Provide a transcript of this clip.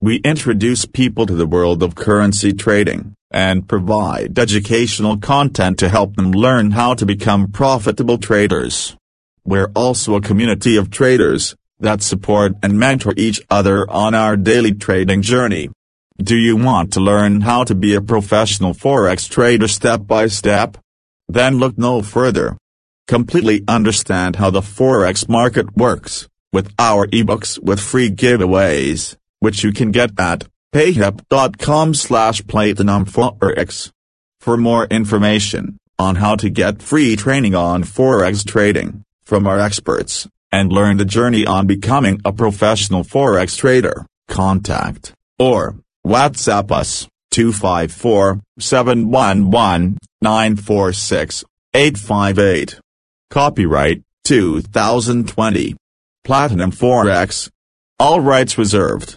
We introduce people to the world of currency trading, and provide educational content to help them learn how to become profitable traders. We're also a community of traders, that support and mentor each other on our daily trading journey. Do you want to learn how to be a professional Forex trader step by step? Then look no further. Completely understand how the Forex market works, with our ebooks with free giveaways, which you can get at payhip.com slash platinumforex. For more information on how to get free training on Forex trading from our experts, and learn the journey on becoming a professional Forex trader, contact or WhatsApp us 254-711-946-858. Copyright 2020. Platinum Forex. All rights reserved.